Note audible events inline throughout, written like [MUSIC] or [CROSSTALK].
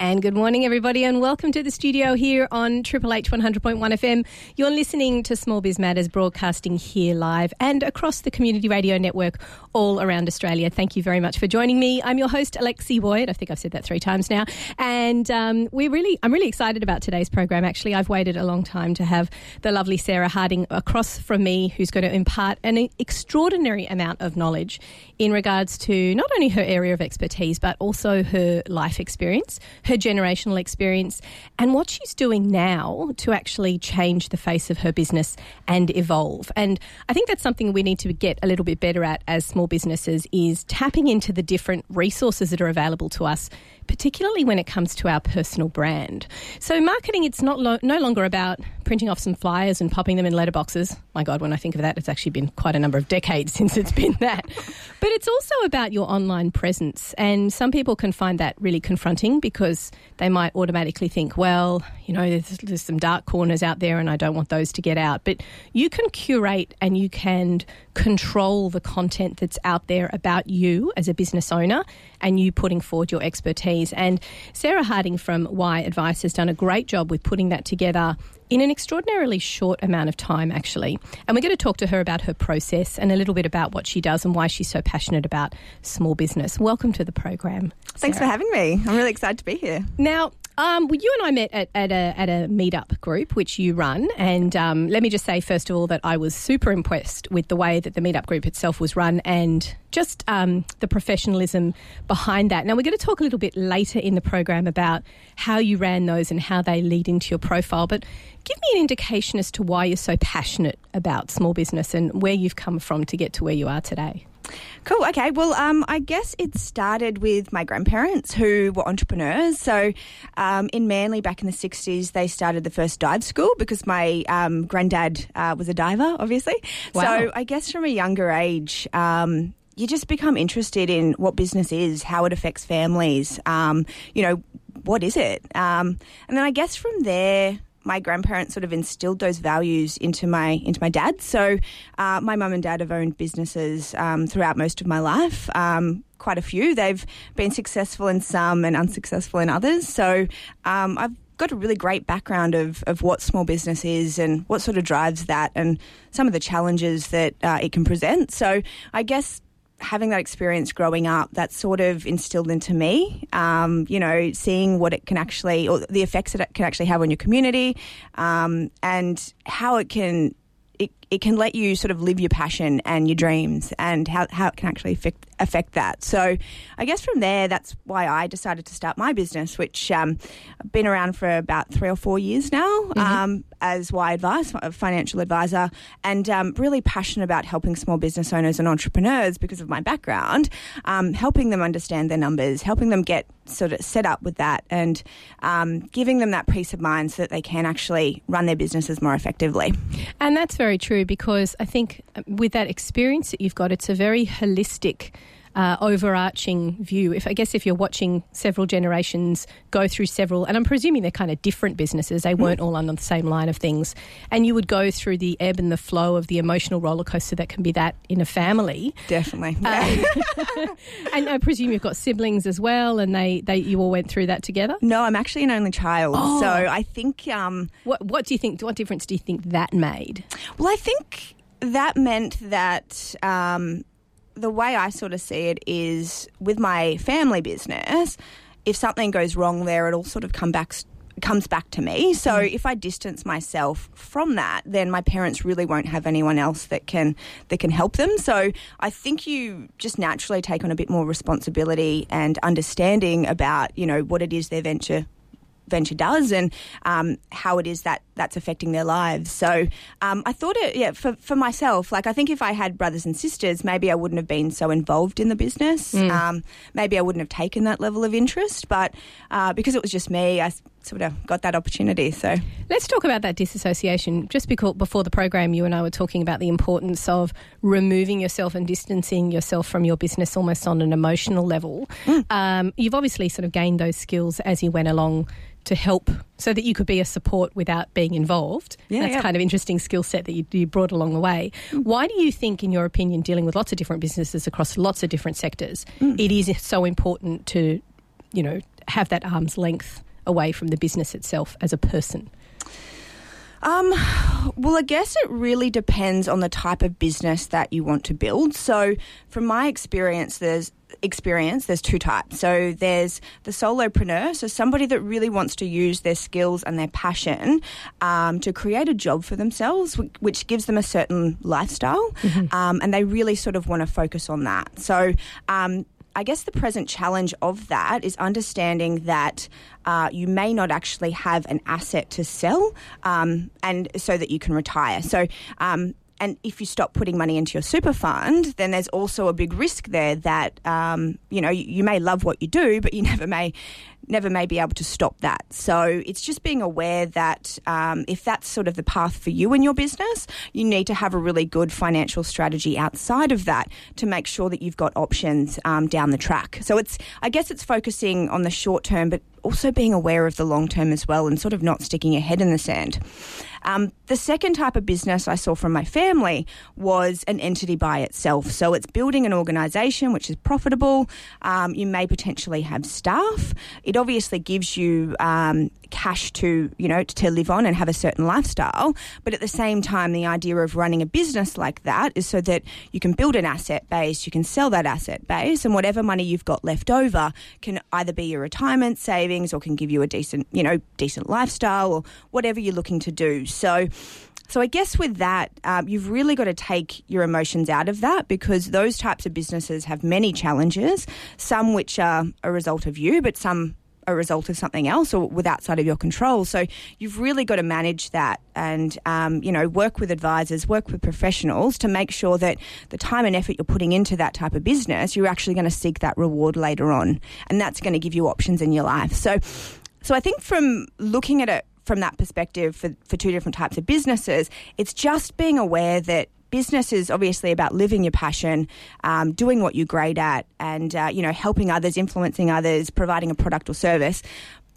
And good morning, everybody, and welcome to the studio here on Triple H 100.1 FM. You're listening to Small Biz Matters broadcasting here live and across the community radio network all around Australia. Thank you very much for joining me. I'm your host, Alexi Boyd. I think I've said that three times now. And um, we're really, I'm really excited about today's program. Actually, I've waited a long time to have the lovely Sarah Harding across from me, who's going to impart an extraordinary amount of knowledge in regards to not only her area of expertise, but also her life experience her generational experience, and what she's doing now to actually change the face of her business and evolve. And I think that's something we need to get a little bit better at as small businesses is tapping into the different resources that are available to us particularly when it comes to our personal brand. So, marketing, it's not lo- no longer about printing off some flyers and popping them in letterboxes. My God, when I think of that, it's actually been quite a number of decades [LAUGHS] since it's been that. But it's also about your online presence. And some people can find that really confronting because they might automatically think, well, you know, there's, there's some dark corners out there and I don't want those to get out. But you can curate and you can control the content that's out there about you as a business owner and you putting forward your expertise. And Sarah Harding from Y Advice has done a great job with putting that together in an extraordinarily short amount of time, actually. And we're going to talk to her about her process and a little bit about what she does and why she's so passionate about small business. Welcome to the program. Thanks for having me. I'm really excited to be here. Now, um, well, you and I met at, at, a, at a meetup group which you run, and um, let me just say first of all that I was super impressed with the way that the meetup group itself was run and just um, the professionalism behind that. Now we're going to talk a little bit later in the program about how you ran those and how they lead into your profile, but give me an indication as to why you're so passionate about small business and where you've come from to get to where you are today. Cool. Okay. Well, um, I guess it started with my grandparents who were entrepreneurs. So, um, in Manly back in the 60s, they started the first dive school because my um, granddad uh, was a diver, obviously. Wow. So, I guess from a younger age, um, you just become interested in what business is, how it affects families, um, you know, what is it? Um, and then I guess from there, my grandparents sort of instilled those values into my into my dad. So uh, my mum and dad have owned businesses um, throughout most of my life. Um, quite a few. They've been successful in some and unsuccessful in others. So um, I've got a really great background of, of what small business is and what sort of drives that and some of the challenges that uh, it can present. So I guess having that experience growing up, that sort of instilled into me, um, you know, seeing what it can actually, or the effects that it can actually have on your community, um, and how it can, it, it can let you sort of live your passion and your dreams and how, how it can actually affect, affect that. So I guess from there, that's why I decided to start my business, which um, I've been around for about three or four years now mm-hmm. um, as Y Advice, a financial advisor, and um, really passionate about helping small business owners and entrepreneurs because of my background, um, helping them understand their numbers, helping them get sort of set up with that and um, giving them that peace of mind so that they can actually run their businesses more effectively. And that's very true because I think uh, with that experience that you've got, it's a very holistic uh, overarching view. If I guess if you're watching several generations go through several, and I'm presuming they're kind of different businesses, they weren't all on the same line of things, and you would go through the ebb and the flow of the emotional roller coaster that can be that in a family. Definitely. Yeah. Uh, [LAUGHS] and I presume you've got siblings as well, and they, they you all went through that together. No, I'm actually an only child, oh. so I think. Um, what What do you think? What difference do you think that made? Well, I think that meant that. Um, the way I sort of see it is with my family business, if something goes wrong there, it all sort of come back comes back to me. So mm. if I distance myself from that, then my parents really won't have anyone else that can that can help them. So I think you just naturally take on a bit more responsibility and understanding about, you know, what it is their venture venture does and um, how it is that that's affecting their lives. So um, I thought it, yeah, for, for myself, like I think if I had brothers and sisters, maybe I wouldn't have been so involved in the business. Mm. Um, maybe I wouldn't have taken that level of interest. But uh, because it was just me, I sort of got that opportunity. So let's talk about that disassociation. Just because before the program, you and I were talking about the importance of removing yourself and distancing yourself from your business almost on an emotional level. Mm. Um, you've obviously sort of gained those skills as you went along to help so that you could be a support without being involved. Yeah, That's yeah. kind of interesting skill set that you, you, brought along the way. Mm. Why do you think, in your opinion, dealing with lots of different businesses across lots of different sectors, mm. it is so important to, you know, have that arm's length away from the business itself as a person? Um, well, I guess it really depends on the type of business that you want to build. So, from my experience, there's experience, there's two types. So there's the solopreneur, so somebody that really wants to use their skills and their passion um, to create a job for themselves, which gives them a certain lifestyle, mm-hmm. um, and they really sort of want to focus on that. So um, I guess the present challenge of that is understanding that uh, you may not actually have an asset to sell, um, and so that you can retire. So. Um, and if you stop putting money into your super fund, then there's also a big risk there that um, you know you, you, may love what you do, but you [LAUGHS] never may never may be able to stop that. So it's just being aware that um, if that's sort of the path for you in your business, you need to have a really good financial strategy outside of that to make sure that you've got options um, down the track. So it's, I guess, it's focusing on the short term, but also being aware of the long term as well, and sort of not sticking your head in the sand. Um, the second type of business I saw from my family was an entity by itself. So it's building an organisation which is profitable. Um, you may potentially have staff. It obviously gives you um, cash to you know to live on and have a certain lifestyle. But at the same time, the idea of running a business like that is so that you can build an asset base, you can sell that asset base, and whatever money you've got left over can either be your retirement savings or can give you a decent you know decent lifestyle or whatever you're looking to do. So. So I guess with that, um, you've really got to take your emotions out of that because those types of businesses have many challenges, some which are a result of you, but some a result of something else or with outside of your control. So you've really got to manage that and, um, you know, work with advisors, work with professionals to make sure that the time and effort you're putting into that type of business, you're actually going to seek that reward later on. And that's going to give you options in your life. So, so I think from looking at it from that perspective for, for two different types of businesses, it's just being aware that business is obviously about living your passion, um, doing what you're great at, and uh, you know helping others, influencing others, providing a product or service.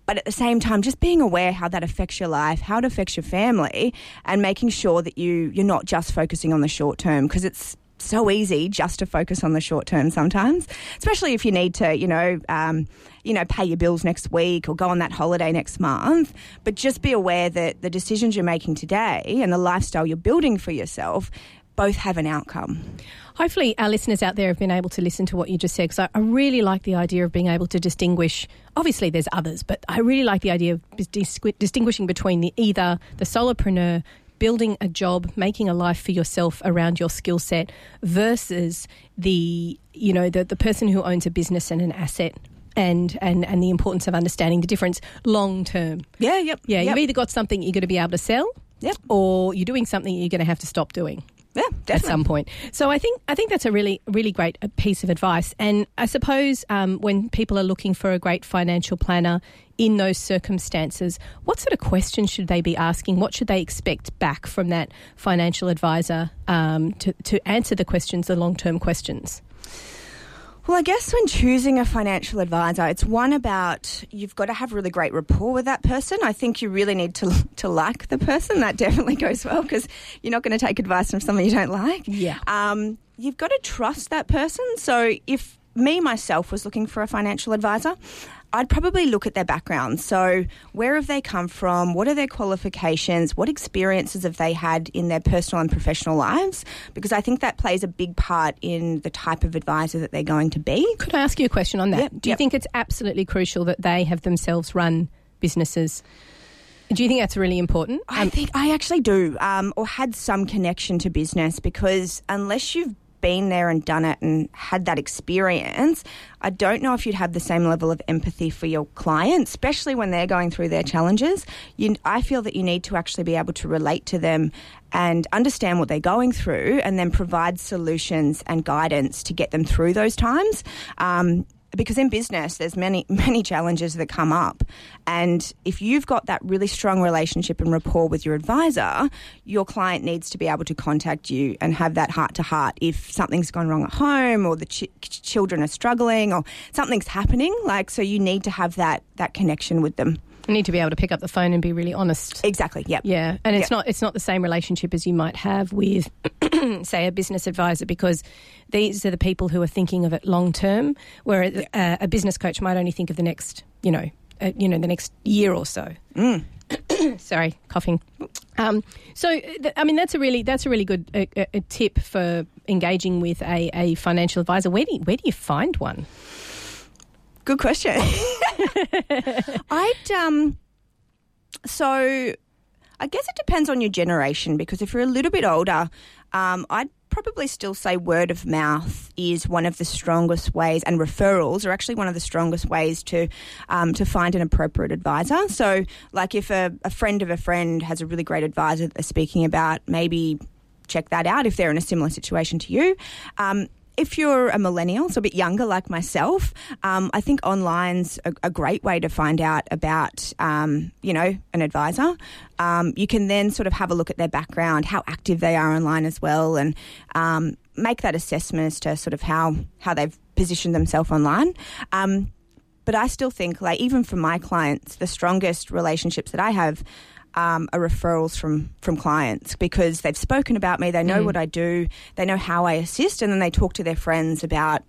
But at the same time, just being aware how that affects your life, how it affects your family, and making sure that you you're not just focusing on the short term because it's so easy just to focus on the short term sometimes, especially if you need to, you know, um, you know, pay your bills next week or go on that holiday next month. But just be aware that the decisions you're making today and the lifestyle you're building for yourself both have an outcome. Hopefully, our listeners out there have been able to listen to what you just said because I, I, really like the idea of being able to distinguish. Obviously, there's others, but I really like the idea of dis- distinguishing between the either the solopreneur building a job, making a life for yourself around your skill set versus the you know the, the person who owns a business and an asset and and and the importance of understanding the difference long term. Yeah, yep. Yeah, yep. you've either got something you're going to be able to sell, yep. or you're doing something you're going to have to stop doing. Yeah, definitely. at some point. So I think I think that's a really really great uh, piece of advice. And I suppose um, when people are looking for a great financial planner in those circumstances, what sort of questions should they be asking? What should they expect back from that financial advisor um, to to answer the questions, the long term questions? Well, I guess when choosing a financial advisor, it's one about you've got to have really great rapport with that person. I think you really need to [LAUGHS] to like the person. That definitely goes well because you're not going to take advice from someone you don't like. Yeah. Um, you've got to trust that person. So if me myself was looking for a financial advisor, I'd probably look at their background. So, where have they come from? What are their qualifications? What experiences have they had in their personal and professional lives? Because I think that plays a big part in the type of advisor that they're going to be. Could I ask you a question on that? Yep, do you yep. think it's absolutely crucial that they have themselves run businesses? Do you think that's really important? I um, think I actually do, um, or had some connection to business because unless you've been there and done it and had that experience, I don't know if you'd have the same level of empathy for your client, especially when they're going through their challenges. You, I feel that you need to actually be able to relate to them and understand what they're going through and then provide solutions and guidance to get them through those times. Um, because in business there's many [LAUGHS] many challenges that come up. And if you've got that really strong relationship and rapport with your advisor your client needs to be able to contact you and have that heart to heart if something's gone wrong at home or the ch- children are struggling or something's happening. Like so you need to have that that connection with them You need to be able to pick up the phone and be really honest. Exactly. Yeah. Yeah, and it's Yep. not it's not the same relationship as you might have with, [CLEARS THROAT] say, a business advisor because these are the people who are thinking of it long term, where a, a business coach might only think of the next, you know, uh, you know, the next year or so. [CLEARS THROAT] Sorry, coughing. Um, so, th- I mean, that's a really that's a really good uh, uh, a tip for engaging with a, a financial advisor. Where do you, where do you find one? Good question. [LAUGHS] I'd um so I guess it depends on your generation because if you're a little bit older, um, I'd probably still say word of mouth is one of the strongest ways, and referrals are actually one of the strongest ways to um, to find an appropriate advisor. So, like if a, a friend of a friend has a really great advisor that they're speaking about, maybe check that out if they're in a similar situation to you. Um, if you're a millennial, so a bit younger like myself, um, I think online's a, a great way to find out about, um, you know, an advisor. Um, you can then sort of have a look at their background, how active they are online as well, and um, make that assessment as to sort of how how they've positioned themselves online. Um, but I still think, like, even for my clients, the strongest relationships that I have um, are referrals from from clients because they've spoken about me, they know what I do, they know how I assist, and then they talk to their friends about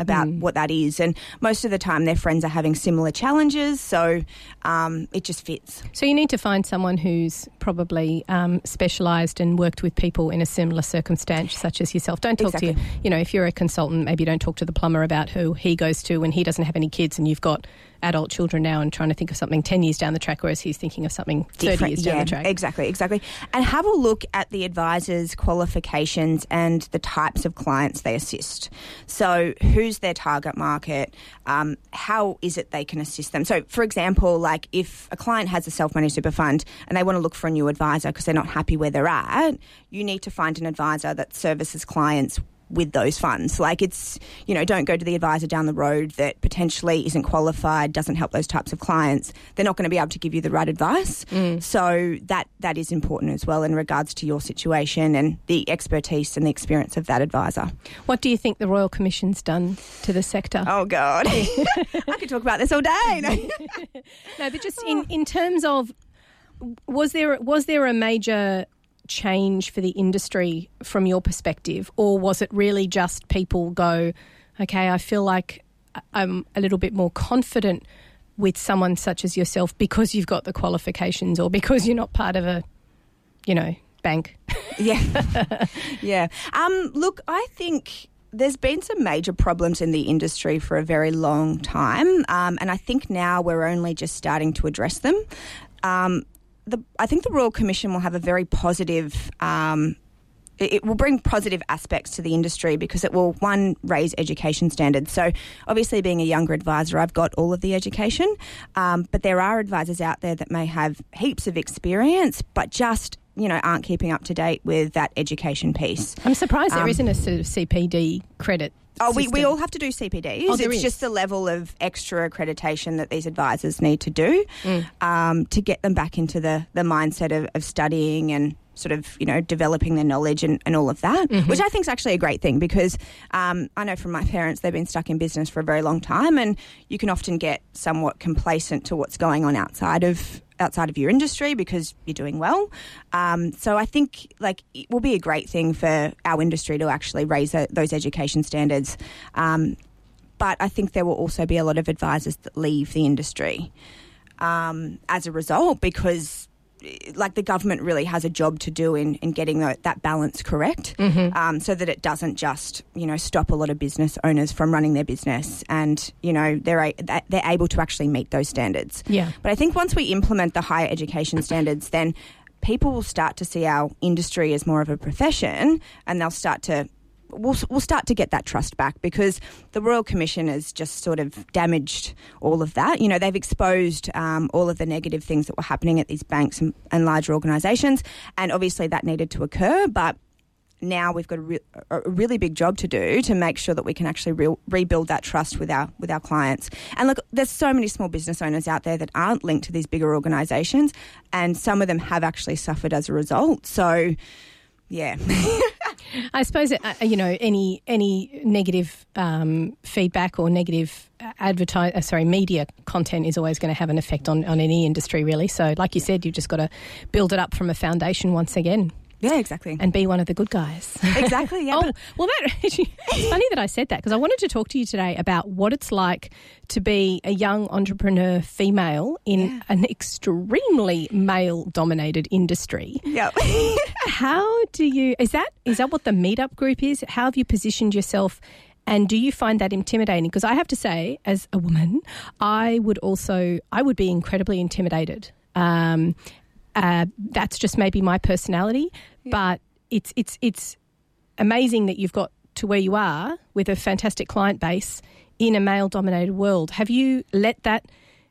about what that is. And most of the time, their friends are having similar challenges, so um, it just fits. So you need to find someone who's probably um, specialised and worked with people in a similar circumstance, such as yourself. Don't talk to Exactly. you. You know, if you're a consultant, maybe don't talk to the plumber about who he goes to when he doesn't have any kids, and you've got adult children now and trying to think of something ten years down the track, whereas he's thinking of something thirty different. years down yeah, the track. Exactly, exactly. And have a look at the advisor's qualifications and the types of clients they assist. So, who's their target market? Um, how is it they can assist them? So, for example, like if a client has a self managed super fund and they want to look for a new advisor because they're not happy where they're at, you need to find an advisor that services clients with those funds. Like it's, you know, don't go to the advisor down the road that potentially isn't qualified, doesn't help those types of clients. They're not going to be able to give you the right advice. Mm. So that that is important as well in regards to your situation and the expertise and the experience of that advisor. What do you think the Royal Commission's done to the sector? Oh God, [LAUGHS] I could talk about this all day. No. [LAUGHS] No, but just in, in terms of was there was there a major change for the industry from your perspective, or was it really just people go, okay, I feel like I'm a little bit more confident with someone such as yourself because you've got the qualifications or because you're not part of a, you know, bank. Yeah. [LAUGHS] yeah. Um, look, I think there's been some major problems in the industry for a very long time. Um, and I think now we're only just starting to address them. Um, the, I think the Royal Commission will have a very positive. Um, it will bring positive aspects to the industry because it will one raise education standards. So obviously, being a younger advisor, I've got all of the education, um, but there are advisors out there that may have heaps of experience, but just you know aren't keeping up to date with that education piece. I'm surprised there Um, not a sort of CPD credit. Oh, we, we all have to do CPDs. Oh, it's is. just the level of extra accreditation that these advisors need to do um, to get them back into the, the mindset of, of studying and sort of, you know, developing their knowledge and, and all of that, which I think is actually a great thing because um, I know from my parents, they've been stuck in business for a very long time and you can often get somewhat complacent to what's going on outside of outside of your industry because you're doing well. Um, so I think like it will be a great thing for our industry to actually raise tho- those education standards. Um, but I think there will also be a lot of advisors that leave the industry um, as a result because like the government really has a job to do in, in getting tho- that balance correct. Um, so that it doesn't just you know stop a lot of business owners from running their business and you know they're a- they're able to actually meet those standards. Yeah. but I think once we implement the higher education standards then people will start to see our industry as more of a profession and they'll start to we'll, we'll start to get that trust back because the Royal Commission has just sort of damaged all of that. You know, they've exposed um, all of the negative things that were happening at these banks and, and larger organisations, and obviously that needed to occur, but now we've got a, re- a really big job to do to make sure that we can actually re- rebuild that trust with our with our clients. And look, there's so many small business owners out there that aren't linked to these bigger organisations, and some of them have actually suffered as a result. So, yeah. [LAUGHS] I suppose uh, you know any any negative um, feedback or negative advertise uh, sorry media content is always going to have an effect on, on any industry really. So like you said, you've just got to build it up from a foundation once again. Yeah, exactly. And be one of the good guys. Exactly. Yeah. [LAUGHS] oh, well, that [LAUGHS] it's funny that I said that because I wanted to talk to you today about what it's like to be a young entrepreneur female in yeah. an extremely male-dominated industry. Yeah. [LAUGHS] How do you? Is that is that what the meetup group is? How have you positioned yourself? And do you find that intimidating? Because I have to say, as a woman, I would also I would be incredibly intimidated. Um, uh, that's just maybe my personality, yeah. but it's it's it's amazing that you've got to where you are with a fantastic client base in a male dominated world. Have you let that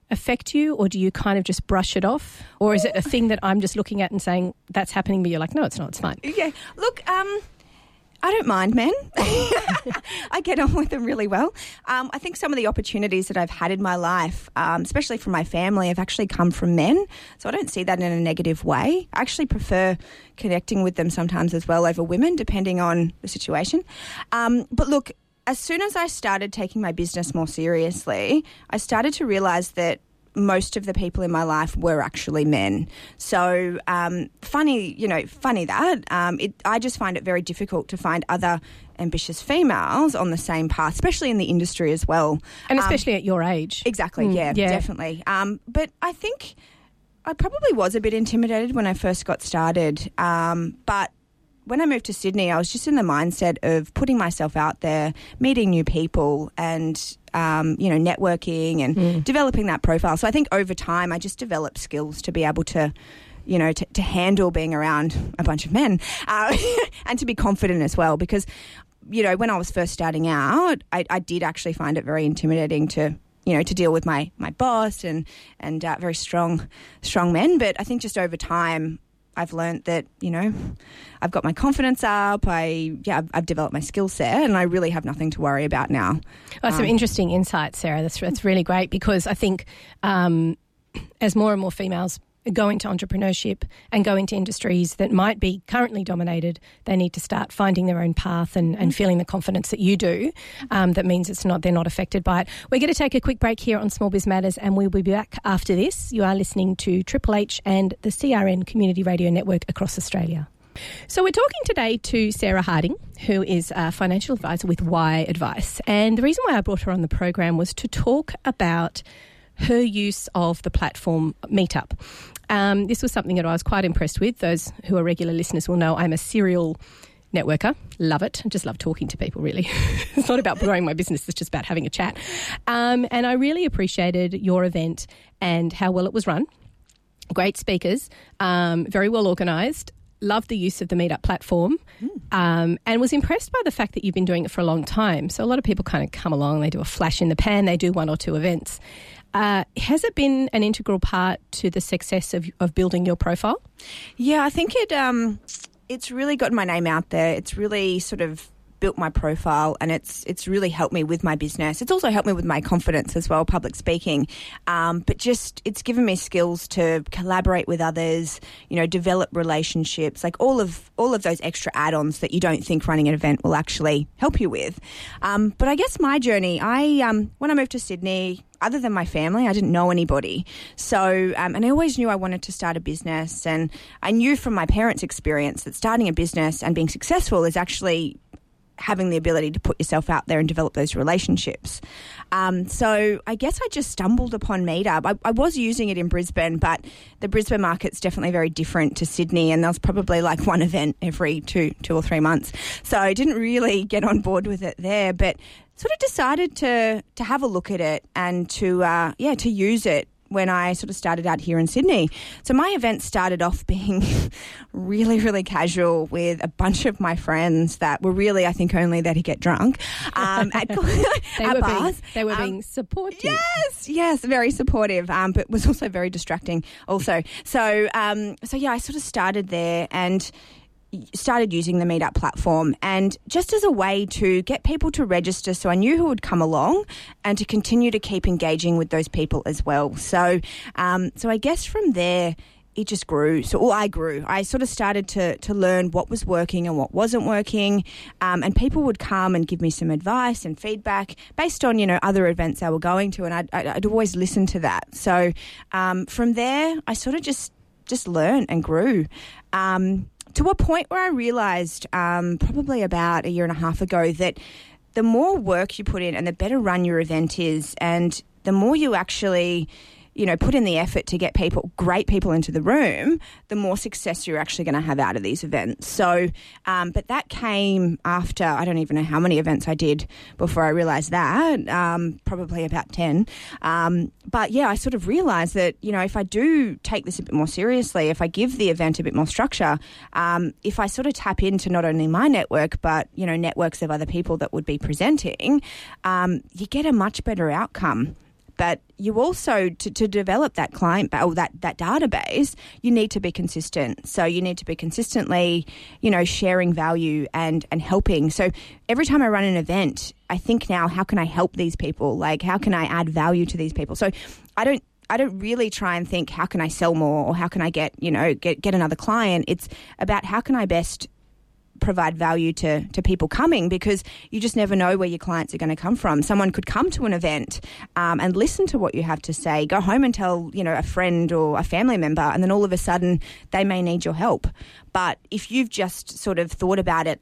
affect you or do you kind of just brush it off or is it a thing that I'm just looking at and saying that's happening but you're like no it's not it's fine. Yeah. Look, um I don't mind men. [LAUGHS] I get on with them really well. Um, I think some of the opportunities that I've had in my life, um, especially from my family, have actually come from men. So I don't see that in a negative way. I actually prefer connecting with them sometimes as well over women, depending on the situation. Um, but look, as soon as I started taking my business more seriously, I started to realize that most of the people in my life were actually men. So um, funny, you know, funny that. Um, it, I just find it very difficult to find other ambitious females on the same path, especially in the industry as well. And um, especially um, at your age. Exactly, mm, yeah, yeah, definitely. Um, but I think I probably was a bit intimidated when I first got started. Um, but when I moved to Sydney, I was just in the mindset of putting myself out there, meeting new people, and um, you know, networking and mm. developing that profile. So I think over time, I just developed skills to be able to you know, to, to, handle being around a bunch of men uh, [LAUGHS] and to be confident as well. Because, you know, when I was first starting out, I, I, did actually find it very intimidating to, you know, to deal with my my boss and and uh, very strong strong men. But I think just over time, I've learned that you know I've got my confidence up. I yeah I've, I've developed my skill set, and I really have nothing to worry about now. Oh, some um, interesting insights, Sarah. That's that's really great because I think um, as more and more females go into entrepreneurship and go into industries that might be currently dominated, they need to start finding their own path and, and feeling the confidence that you do. Um, that means it's not they're not affected by it. We're going to take a quick break here on Small Biz Matters, and we'll be back after this. You are listening to Triple H and the CRN Community Radio Network across Australia. So, we're talking today to Sarah Harding, who is a financial advisor with Y Advice. And the reason why I brought her on the program was to talk about her use of the platform Meetup. Um, this was something that I was quite impressed with. Those who are regular listeners will know I'm a serial networker. Love it. I just love talking to people, really. [LAUGHS] it's not about growing my business, it's just about having a chat. Um, and I really appreciated your event and how well it was run. Great speakers, um, very well organised. Loved the use of the Meetup platform mm. um, and was impressed by the fact that you've been doing it for a long time. So, a lot of people kind of come along, they do a flash in the pan, they do one or two events. Uh, has it been an integral part to the success of, of building your profile? Yeah, I think it. Um, it's really gotten my name out there. It's really sort of built my profile and it's it's really helped me with my business. It's also helped me with my confidence as well, public speaking. Um, but just it's given me skills to collaborate with others, you know, develop relationships, like all of all of those extra add-ons that you don't think running an event will actually help you with. Um, but I guess my journey, I um, when I moved to Sydney, other than my family, I didn't know anybody. So, um, and I always knew I wanted to start a business. And I knew from my parents' experience that starting a business and being successful is actually having the ability to put yourself out there and develop those relationships. Um, so I guess I just stumbled upon Meetup. I, I, was using it in Brisbane, but the Brisbane market's definitely very different to Sydney, and there was probably like one event every two, two or three months. So I didn't really get on board with it there, but sort of decided to to have a look at it and to uh, yeah to use it when I sort of started out here in Sydney. So my event started off [LAUGHS] being really, really casual with a bunch of my friends that were really, I think, only there to get drunk um, at, [LAUGHS] they, at were bars. Being, they were um, being supportive. Yes, yes, very supportive, um, but was also very distracting. Also, so um, so yeah, I sort of started there and started using the Meetup platform and just as a way to get people to register so I knew who would come along and to continue to keep engaging with those people as well. So, um, so I guess from there, it just grew. So well, I grew. I sort of started to to learn what was working and what wasn't working, um, and people would come and give me some advice and feedback based on you know other events I were going to, and I'd, I'd always listen to that. So um, from there, I sort of just just learned and grew. Um, to a point where I realized um, probably about a year and a half ago that the more work you put in and the better run your event is, and the more you actually you know, put in the effort to get people, great people into the room, the more success you're actually going to have out of these events. So, um, but that came after, I don't even know how many events I did before I realized that, um, probably about 10. Um, but yeah, I sort of realized that, you know, if I do take this a bit more seriously, if I give the event a bit more structure, um, if I sort of tap into not only my network, but, you know, networks of other people that would be presenting, um, you get a much better outcome but you also to, to develop that client or that, that database you need to be consistent. So you need to be consistently you know sharing value and and helping. So every time i run an event i think now how can i help these people? Like how can i add value to these people? So i don't I don't really try and think how can I sell more or how can I get you know get get another client. It's about how can I best provide value to, to people coming because you just never know where your clients are going to come from. Someone could come to an event um, and listen to what you have to say, go home and tell, you know, a friend or a family member, and then all of a sudden they may need your help. But if you've just sort of thought about it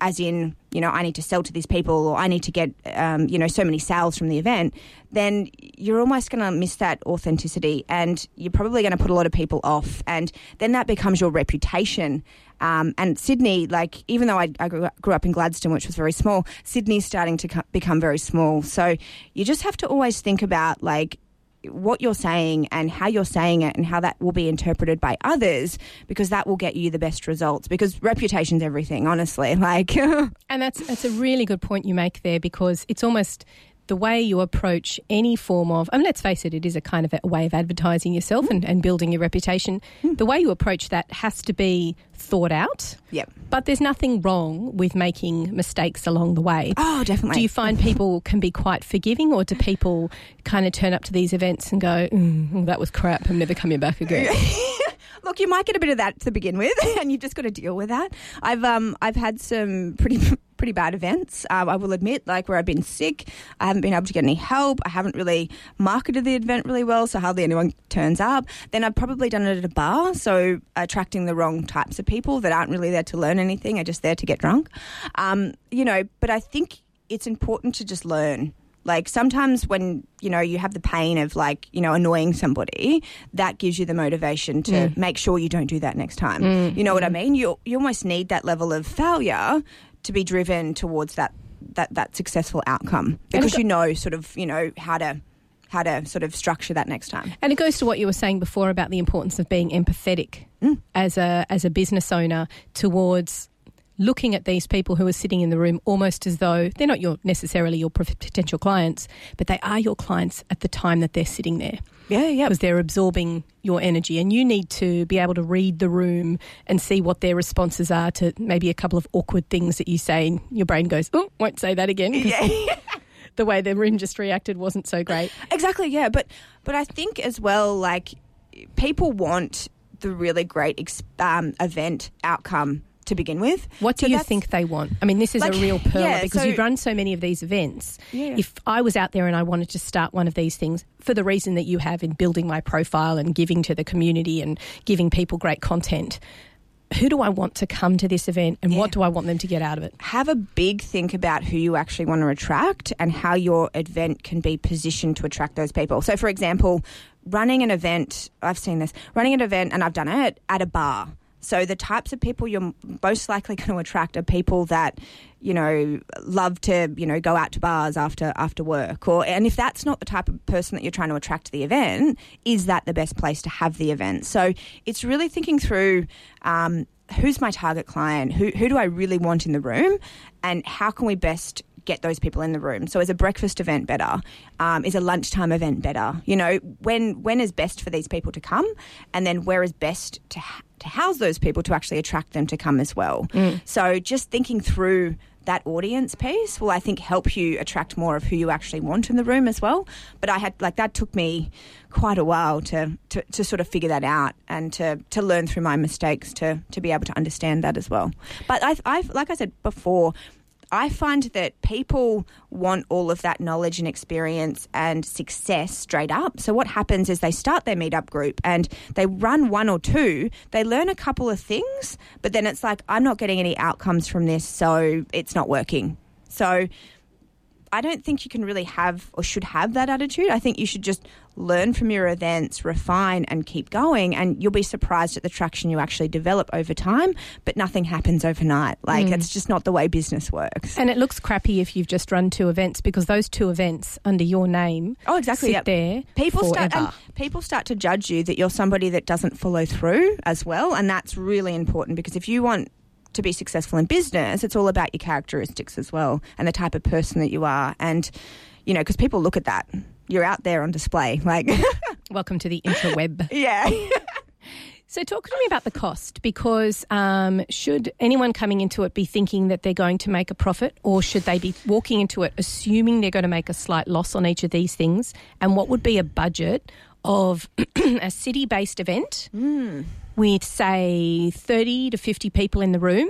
as in, you know, I need to sell to these people or I need to get, um, you know, so many sales from the event, then you're almost going to miss that authenticity and you're probably going to put a lot of people off. And then that becomes your reputation. Um, and Sydney, like, even though I, I, grew up in Gladstone, which was very small, Sydney's starting to co- become very small. So you just have to always think about, like, what you're saying and how you're saying it and how that will be interpreted by others because that will get you the best results because reputation's everything honestly. [LAUGHS] Like and that's that's a really good point you make there because it's almost the way you approach any form of, I mean, let's face it, it is a kind of a way of advertising yourself and, and building your reputation. Mm. The way you approach that has to be thought out. Yep. But there's nothing wrong with making mistakes along the way. Oh, definitely. Do you find people can be quite forgiving, or do people kind of turn up to these events and go, mm, that was crap, I'm never coming back again? [LAUGHS] Look, you might get a bit of that to begin with, [LAUGHS] and you've just got to deal with that. I've um I've had some pretty pretty bad events. Um, I will admit, like where I've been sick, I haven't been able to get any help. I haven't really marketed the event really well, so hardly anyone turns up. Then I've probably done it at a bar, so attracting the wrong types of people that aren't really there to learn anything, are just there to get drunk. Um, you know, but I think it's important to just learn. Like sometimes when, you know, you have the pain of like, you know, annoying somebody, that gives you the motivation to mm. make sure you don't do that next time. Mm. You know what I mm. mean? You you almost need that level of failure to be driven towards that that that successful outcome because you know sort of you know how to how to sort of structure that next time. And it goes to what you were saying before about the importance of being empathetic mm. as a as a business owner towards looking at these people who are sitting in the room almost as though they're not your necessarily your potential clients, but they are your clients at the time that they're sitting there. Yeah, yeah. Because they're absorbing your energy, and you need to be able to read the room and see what their responses are to maybe a couple of awkward things that you say. And your brain goes, "Oh, won't say that again." Yeah. [LAUGHS] the way the room just reacted wasn't so great. Exactly. Yeah, but but I think as well, like people want the really great um, event outcome to begin with. What do so you think they want? I mean, this is like, a real pearl yeah, because so, you've run so many of these events. Yeah. If I was out there and I wanted to start one of these things for the reason that you have in building my profile and giving to the community and giving people great content, who do I want to come to this event and yeah. what do I want them to get out of it? Have a big think about who you actually want to attract and how your event can be positioned to attract those people. So, for example, running an event, I've seen this, running an event, and I've done it at a bar so the types of people you're most likely going to attract are people that you know love to you know go out to bars after after work or and if that's not the type of person that you're trying to attract to the event is that the best place to have the event so it's really thinking through um, who's my target client who, who do i really want in the room and how can we best get those people in the room. So is a breakfast event better? Um, is a lunchtime event better? You know, when when is best for these people to come, and then where is best to to house those people to actually attract them to come as well. Mm. So just thinking through that audience piece will I think help you attract more of who you actually want in the room as well. But I had like that took me quite a while to, to, to sort of figure that out and to, to learn through my mistakes to to be able to understand that as well. But I've, I've like I said before, I find that people want all of that knowledge and experience and success straight up. So, what happens is they start their meetup group and they run one or two, they learn a couple of things, but then it's like, I'm not getting any outcomes from this, so it's not working. So, I don't think you can really have or should have that attitude. I think you should just learn from your events, refine, and keep going. And you'll be surprised at the traction you actually develop over time. But nothing happens overnight. Like, mm. it's just not the way business works. And it looks crappy if you've just run two events because those two events under your name oh, exactly, sit yep. there. People forever. start, people start to judge you that you're somebody that doesn't follow through as well. And that's really important because if you want to be successful in business, it's all about your characteristics as well and the type of person that you are. And, you know, because people look at that. You're out there on display. Like, [LAUGHS] welcome to the interweb. yeah. [LAUGHS] So, talk to me about the cost because um, should anyone coming into it be thinking that they're going to make a profit, or should they be walking into it assuming they're going to make a slight loss on each of these things? And what would be a budget of [CLEARS THROAT] a city based event mm. With, say, 30 to 50 people in the room,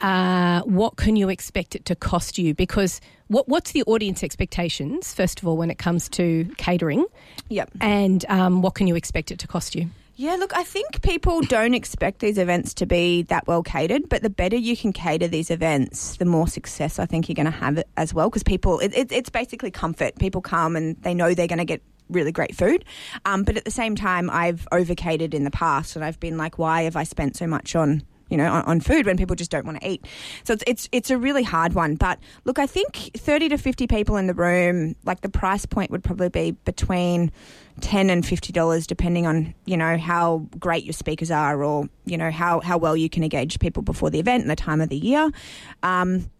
uh, what can you expect it to cost you? Because what, what's the audience expectations, first of all, when it comes to catering? Yep. And um, what can you expect it to cost you? Yeah, look, I think people don't expect these events to be that well catered, but the better you can cater these events, the more success I think you're going to have as well. Because people, it, it, it's basically comfort. People come and they know they're going to get really great food. Um, but at the same time, I've overcated in the past, and I've been like, why have I spent so much on you know, on, on, food when people just don't want to eat. So it's, it's it's a really hard one. But look, I think thirty to fifty people in the room, like the price point would probably be between ten and fifty dollars, depending on you know how great your speakers are, or you know how how well you can engage people before the event and the time of the year. Um,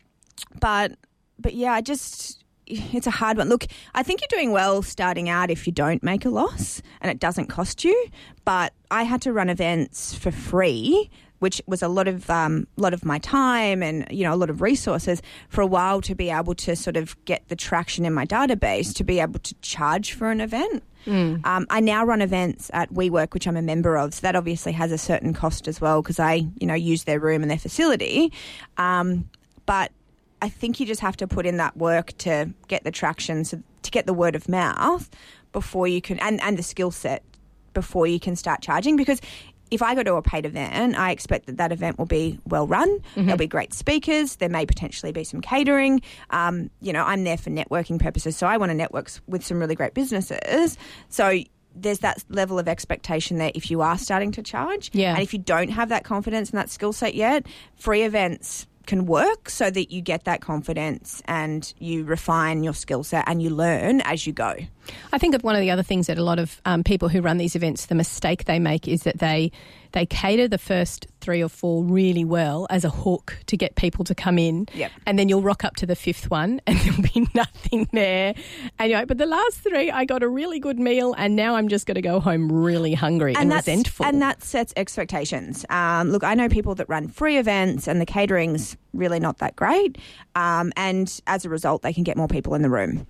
but but yeah, I just it's a hard one. Look, I think you're doing well starting out if you don't make a loss and it doesn't cost you. But I had to run events for free, which was a lot of um, lot of my time and you know a lot of resources for a while to be able to sort of get the traction in my database to be able to charge for an event. Mm. Um, I now run events at WeWork, which I'm a member of. So that obviously has a certain cost as well because I, you know, use their room and their facility. Um, but I think you just have to put in that work to get the traction, so to get the word of mouth before you can, and, and the skill set before you can start charging. Because if I go to a paid event, I expect that that event will be well run. Mm-hmm. There'll be great speakers. There may potentially be some catering. Um, you know, I'm there for networking purposes, so I want to network with some really great businesses. So there's that level of expectation that if you are starting to charge, yeah. and if you don't have that confidence and that skill set yet, free events can work so that you get that confidence and you refine your skill set and you learn as you go. I think one of the other things that a lot of um, people who run these events, the mistake they make is that they they cater the first three or four really well as a hook to get people to come in. Yep. And then you'll rock up to the fifth one and [LAUGHS] there'll be nothing there. And you're like, but the last three, I got a really good meal and now I'm just going to go home really hungry and, and resentful. And that sets expectations. Um, look, I know people that run free events and the catering's really not that great. Um, and as a result, they can get more people in the room.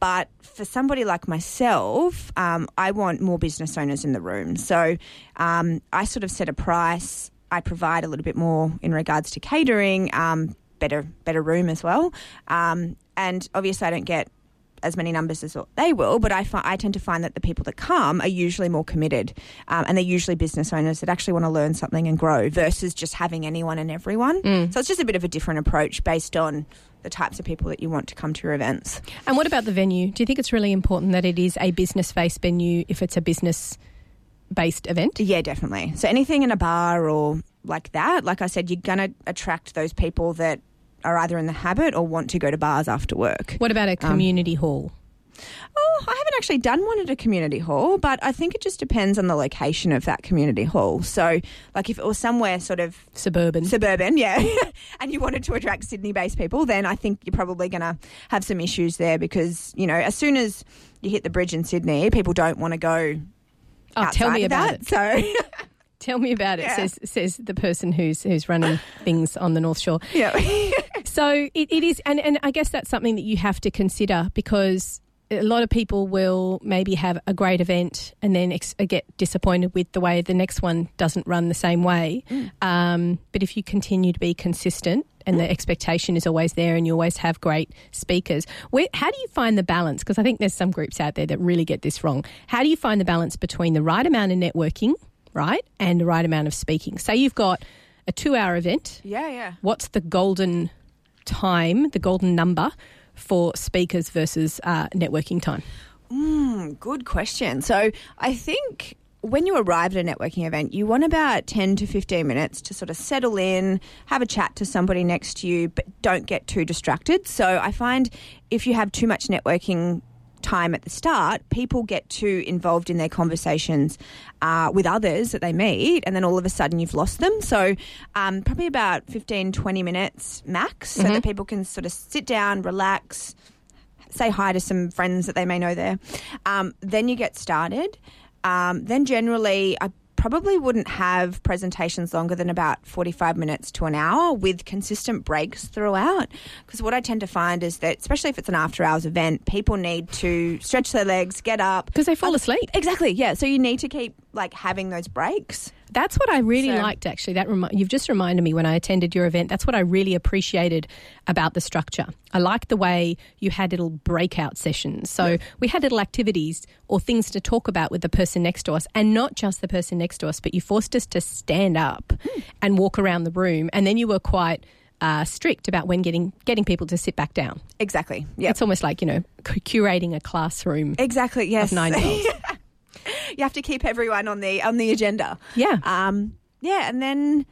But for somebody like myself, um, I want more business owners in the room. So um, I sort of set a price. I provide a little bit more in regards to catering, um, better better room as well. Um, and obviously, I don't get as many numbers as they will, but I, fi- I tend to find that the people that come are usually more committed um, and they're usually business owners that actually want to learn something and grow versus just having anyone and everyone. Mm. So it's just a bit of a different approach based on the types of people that you want to come to your events. And what about the venue? Do you think it's really important that it is a business based venue if it's a business based event? Yeah, definitely. So anything in a bar or like that, like I said, you're going to attract those people that are either in the habit or want to go to bars after work. What about a um, community um, hall? Oh, I haven't actually done one at a community hall, but I think it just depends on the location of that community hall. So, like if it was somewhere sort of suburban, suburban, yeah, [LAUGHS] and you wanted to attract Sydney-based people, then I think you're probably going to have some issues there because you know as soon as you hit the bridge in Sydney, people don't want to go. Oh, tell me about that. it. So. [LAUGHS] Tell me about it. Yeah. Says says the person who's who's running things on the North Shore. Yeah. [LAUGHS] So it, it is, and, and I guess that's something that you have to consider because a lot of people will maybe have a great event and then ex- get disappointed with the way the next one doesn't run the same way. Mm. Um, but if you continue to be consistent and the expectation is always there and you always have great speakers, where, how do you find the balance? Because I think there's some groups out there that really get this wrong. How do you find the balance between the right amount of networking, right, and the right amount of speaking? Say you've got a two hour event. Yeah, yeah. What's the golden time, the golden number for speakers versus uh, networking time? Mm, good question. So I think when you arrive at a networking event, you want about 10 to 15 minutes to sort of settle in, have a chat to somebody next to you, but don't get too distracted. So I find if you have too much networking time at the start, people get too involved in their conversations uh, with others that they meet, and then all of a sudden you've lost them. So, um, probably about 15, 20 minutes max, so that people can sort of sit down, relax, say hi to some friends that they may know there. Um, then you get started. Um, then generally, I probably wouldn't have presentations longer than about 45 minutes to an hour with consistent breaks throughout. Because what I tend to find is that, especially if it's an after hours event, people need to stretch their legs, get up. Because they fall asleep. Exactly, yeah. So you need to keep like having those breaks. That's what I really So- liked, actually. That remi- you've just reminded me when I attended your event. That's what I really appreciated about the structure. I liked the way you had little breakout sessions. So we had little activities or things to talk about with the person next to us, and not just the person next to us, but you forced us to stand up and walk around the room, and then you were quite. Uh, strict about when getting getting people to sit back down. Exactly, yeah. It's almost like you know curating a classroom Exactly, yes. nine year olds. [LAUGHS] [LAUGHS] you have to keep everyone on the on the agenda. Yeah. Um, yeah, and then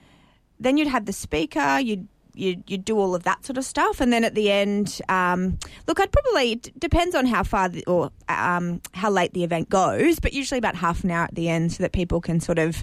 then you'd have the speaker. You'd you you do all of that sort of stuff, and then at the end, um, look, I'd probably it depends on how far the, or um, how late the event goes, but usually about half an hour at the end, so that people can sort of.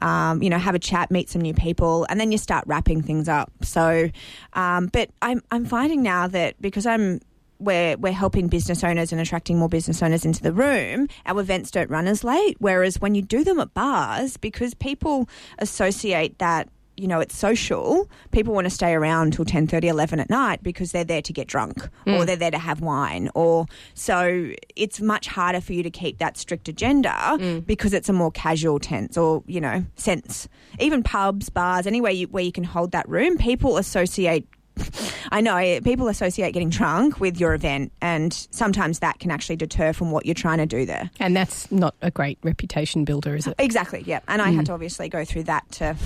Um, you know, have a chat, meet some new people, and then you start wrapping things up. So, um, but I'm I'm finding now that because I'm we're we're helping business owners and attracting more business owners into the room, our events don't run as late. Whereas when you do them at bars, because people associate that you know it's social, people want to stay around till 10, 11 at night because they're there to get drunk mm. or they're there to have wine or so it's much harder for you to keep that strict agenda mm. because it's a more casual tense or you know sense. Even pubs, bars, anywhere you, where you can hold that room, people associate [LAUGHS] I know people associate getting drunk with your event, and sometimes that can actually deter from what you're trying to do there. And that's not a great reputation builder, is it? Uh, exactly, yeah. And I had to mm. obviously go through that to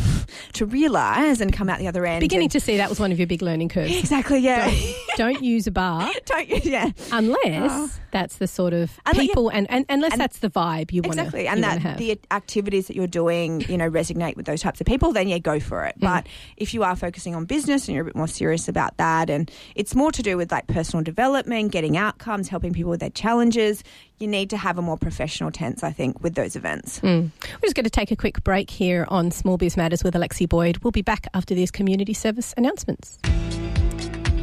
to realise and come out the other end. Beginning and- to see that was one of your big learning curves. exactly, yeah. Don't use a bar [LAUGHS] Don't? Yeah, unless oh. that's the sort of Unle- yeah. people and, and unless And- that's the vibe you want to exactly. And that have. the activities that you're doing, you know, resonate with those types of people. Then yeah, go for it. Mm. But if you are focusing on business and you're a bit more serious about that, and it's more to do with like personal development, getting outcomes, helping people with their challenges, you need to have a more professional tense, I think, with those events. Mm. We're just going to take a quick break here on Small Biz Matters with Alexi Boyd. We'll be back after these community service announcements.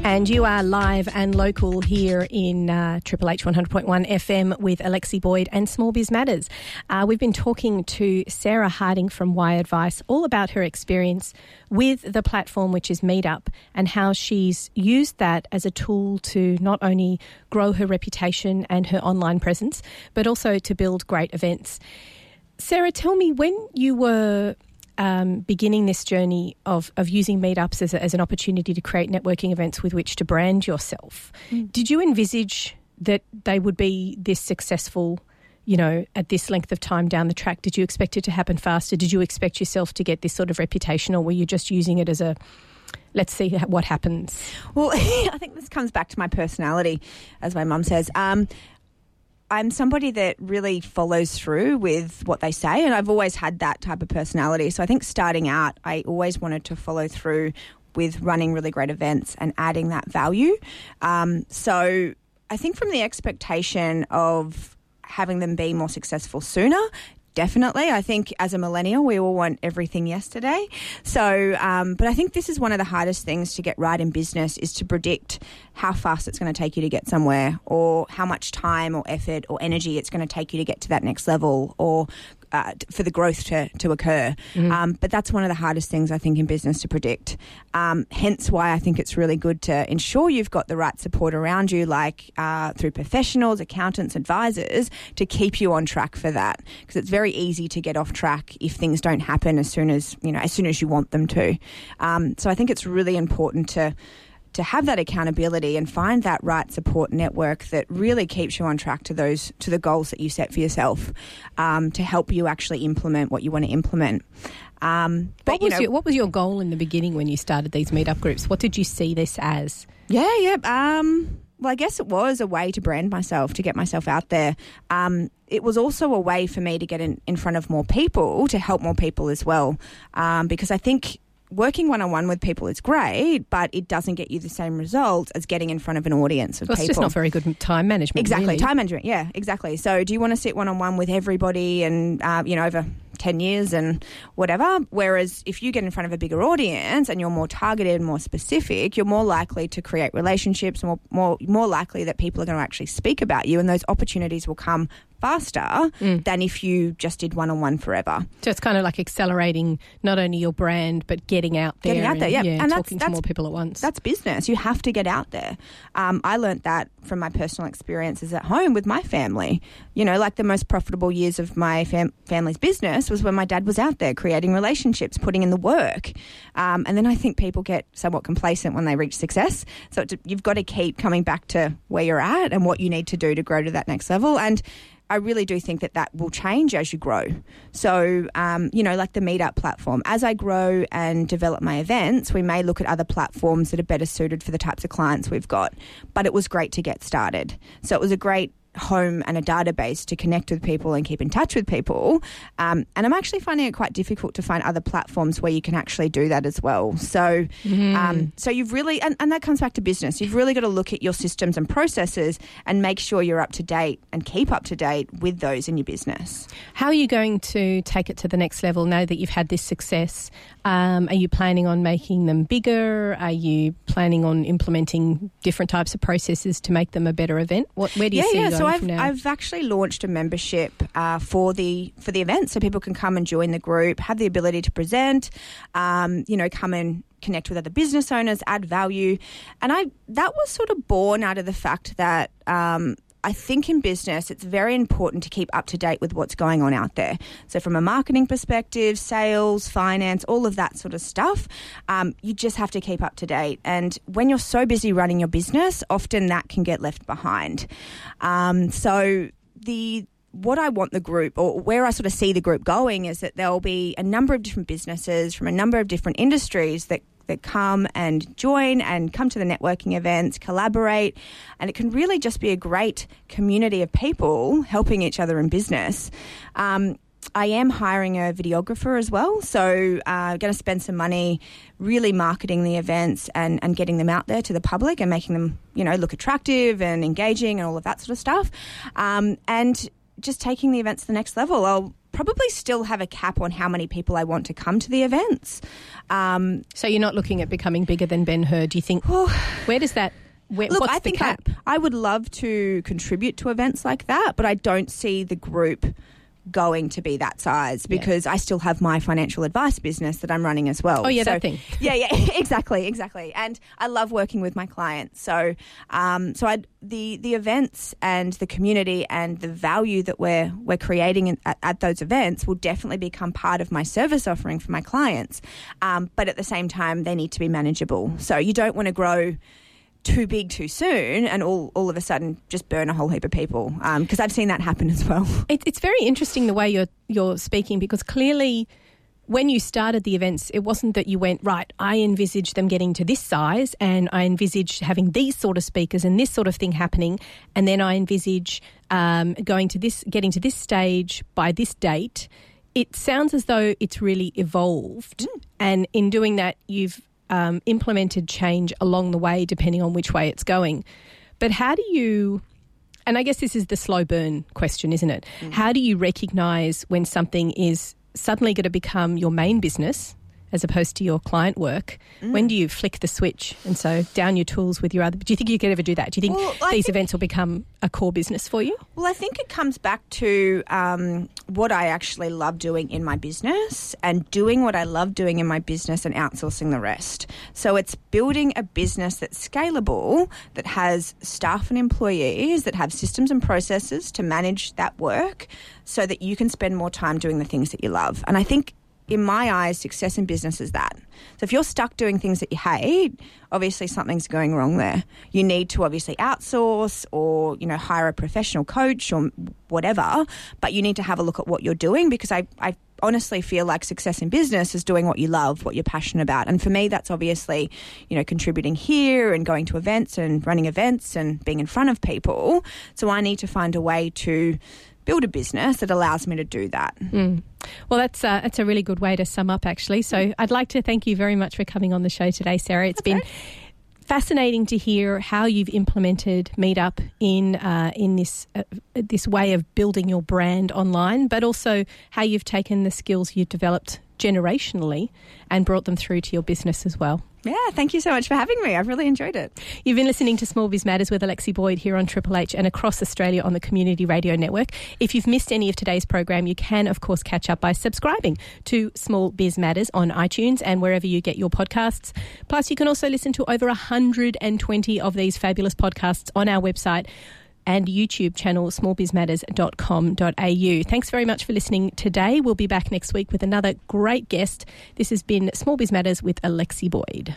And you are live and local here in uh, Triple H 100.1 FM with Alexi Boyd and Small Biz Matters. Uh, we've been talking to Sarah Harding from Y Advice all about her experience with the platform, which is Meetup, and how she's used that as a tool to not only grow her reputation and her online presence, but also to build great events. Sarah, tell me when you were um, beginning this journey of, of using meetups as, a, as an opportunity to create networking events with which to brand yourself, did you envisage that they would be this successful? You know, at this length of time down the track, did you expect it to happen faster? Did you expect yourself to get this sort of reputation, or were you just using it as a let's see what happens? Well, [LAUGHS] I think this comes back to my personality, as my mum says. Um, I'm somebody that really follows through with what they say, and I've always had that type of personality. So I think starting out, I always wanted to follow through with running really great events and adding that value. Um, so I think from the expectation of having them be more successful sooner. Definitely. I think as a millennial, we all want everything yesterday. So, um, but I think this is one of the hardest things to get right in business is to predict how fast it's going to take you to get somewhere or how much time or effort or energy it's going to take you to get to that next level or uh, for the growth to, to occur. Um, but that's one of the hardest things I think in business to predict. Um, hence why I think it's really good to ensure you've got the right support around you, like uh, through professionals, accountants, advisors, to keep you on track for that. Because it's very easy to get off track if things don't happen as soon as you know as soon as you want them to. Um, so I think it's really important to to have that accountability and find that right support network that really keeps you on track to those to the goals that you set for yourself um, to help you actually implement what you want to implement. Um, but What was, know, your, what was your goal in the beginning when you started these meetup groups? What did you see this as? Yeah, yeah. Um, well, I guess it was a way to brand myself, to get myself out there. Um, it was also a way for me to get in, in front of more people, to help more people as well. Um, because I think working one on one with people is great, but it doesn't get you the same results as getting in front of an audience of Well, it's people. just not very good time management. Exactly, really. time management. Yeah, exactly. So, do you want to sit one on one with everybody and uh, you know over ten years and whatever? Whereas if you get in front of a bigger audience and you're more targeted and more specific, you're more likely to create relationships, more more more likely that people are going to actually speak about you, and those opportunities will come faster Mm. than if you just did one on one forever. So it's kind of like accelerating not only your brand but getting out there, Getting out there, yeah. And that's- talking to that's- more people at once. That's business. You have to get out there. Um, I learnt that from my personal experiences at home with my family. You know, like the most profitable years of my fam- family's business was when my dad was out there creating relationships, putting in the work. Um, and then I think people get somewhat complacent when they reach success. So it, you've got to keep coming back to where you're at and what you need to do to grow to that next level. And I really do think that that will change as you grow. So, um, you know, like the Meetup platform, as I grow and develop my events, we may look at other platforms that are better suited for the types of clients we've got. But it was great to get started. So it was a great home and a database to connect with people and keep in touch with people. Um, and I'm actually finding it quite difficult to find other platforms where you can actually do that as well. So, um, so you've really, and, and that comes back to business. You've really got to look at your systems and processes and make sure you're up to date and keep up to date with those in your business. How are you going to take it to the next level now that you've had this success? Um, are you planning on making them bigger? Are you planning on implementing different types of processes to make them a better event? What, where do you yeah, see yeah. So I've from now? I've actually launched a membership uh, for the for the event, so people can come and join the group, have the ability to present, um, you know, come and connect with other business owners, add value, and I that was sort of born out of the fact that. Um, I think in business, it's very important to keep up to date with what's going on out there. So, from a marketing perspective, sales, finance, all of that sort of stuff, um, you just have to keep up to date. And when you're so busy running your business, often that can get left behind. Um, so, the what I want the group, or where I sort of see the group going, is that there will be a number of different businesses from a number of different industries that that come and join and come to the networking events, collaborate, and it can really just be a great community of people helping each other in business. Um, I am hiring a videographer as well, so uh, going to spend some money really marketing the events and, and getting them out there to the public and making them, you know, look attractive and engaging and all of that sort of stuff. Um, and just taking the events to the next level. I'll probably still have a cap on how many people I want to come to the events. Um, so you're not looking at becoming bigger than Ben Hur. Do you think? where does that? Where, look, what's I think I. I would love to contribute to events like that, but I don't see the group going to be that size Yeah. because I still have my financial advice business that I'm running as well. Oh, yeah, So- that thing. [LAUGHS] yeah, yeah, [LAUGHS] exactly, exactly. And I love working with my clients. So, um, so I the the events and the community and the value that we're we're creating in, at, at those events will definitely become part of my service offering for my clients. Um, but at the same time, they need to be manageable. So you don't want to grow too big too soon and all, all of a sudden just burn a whole heap of people because I've seen that happen as well. [LAUGHS] It, it's very interesting the way you're you're speaking because clearly, when you started the events, it wasn't that you went right. I envisage them getting to this size, and I envisage having these sort of speakers and this sort of thing happening, and then I envisage um, going to this, getting to this stage by this date. It sounds as though it's really evolved, and in doing that, you've um, implemented change along the way, depending on which way it's going. But how do you? and I guess this is the slow burn question, isn't it? How do you recognize when something is suddenly going to become your main business as opposed to your client work? When do you flick the switch and so down your tools with your other? Do you think you could ever do that? Do you think Well, these think- events will become a core business for you? Well, I think it comes back to um, what I actually love doing in my business and doing what I love doing in my business and outsourcing the rest. So it's building a business that's scalable, that has staff and employees, that have systems and processes to manage that work so that you can spend more time doing the things that you love. And I think in my eyes, success in business is that. So if you're stuck doing things that you hate, obviously something's going wrong there. You need to obviously outsource or, you know, hire a professional coach or whatever, but you need to have a look at what you're doing because I, I honestly feel like success in business is doing what you love, what you're passionate about. And for me, that's obviously, you know, contributing here and going to events and running events and being in front of people. So I need to find a way to build a business that allows me to do that. Mm. Well, that's uh, that's a really good way to sum up, actually. So I'd like to thank you very much for coming on the show today, Sarah. It's been fascinating to hear how you've implemented Meetup in uh, in this uh, this way of building your brand online, but also how you've taken the skills you've developed generationally and brought them through to your business as well. Yeah, thank you so much for having me. I've really enjoyed it. You've been listening to Small Biz Matters with Alexi Boyd here on Triple H and across Australia on the Community Radio Network. If you've missed any of today's program, you can, of course, catch up by subscribing to Small Biz Matters on iTunes and wherever you get your podcasts. Plus, you can also listen to over 120 of these fabulous podcasts on our website and YouTube channel smallbizmatters.com.au. Thanks very much for listening today. We'll be back next week with another great guest. This has been Small Biz Matters with Alexi Boyd.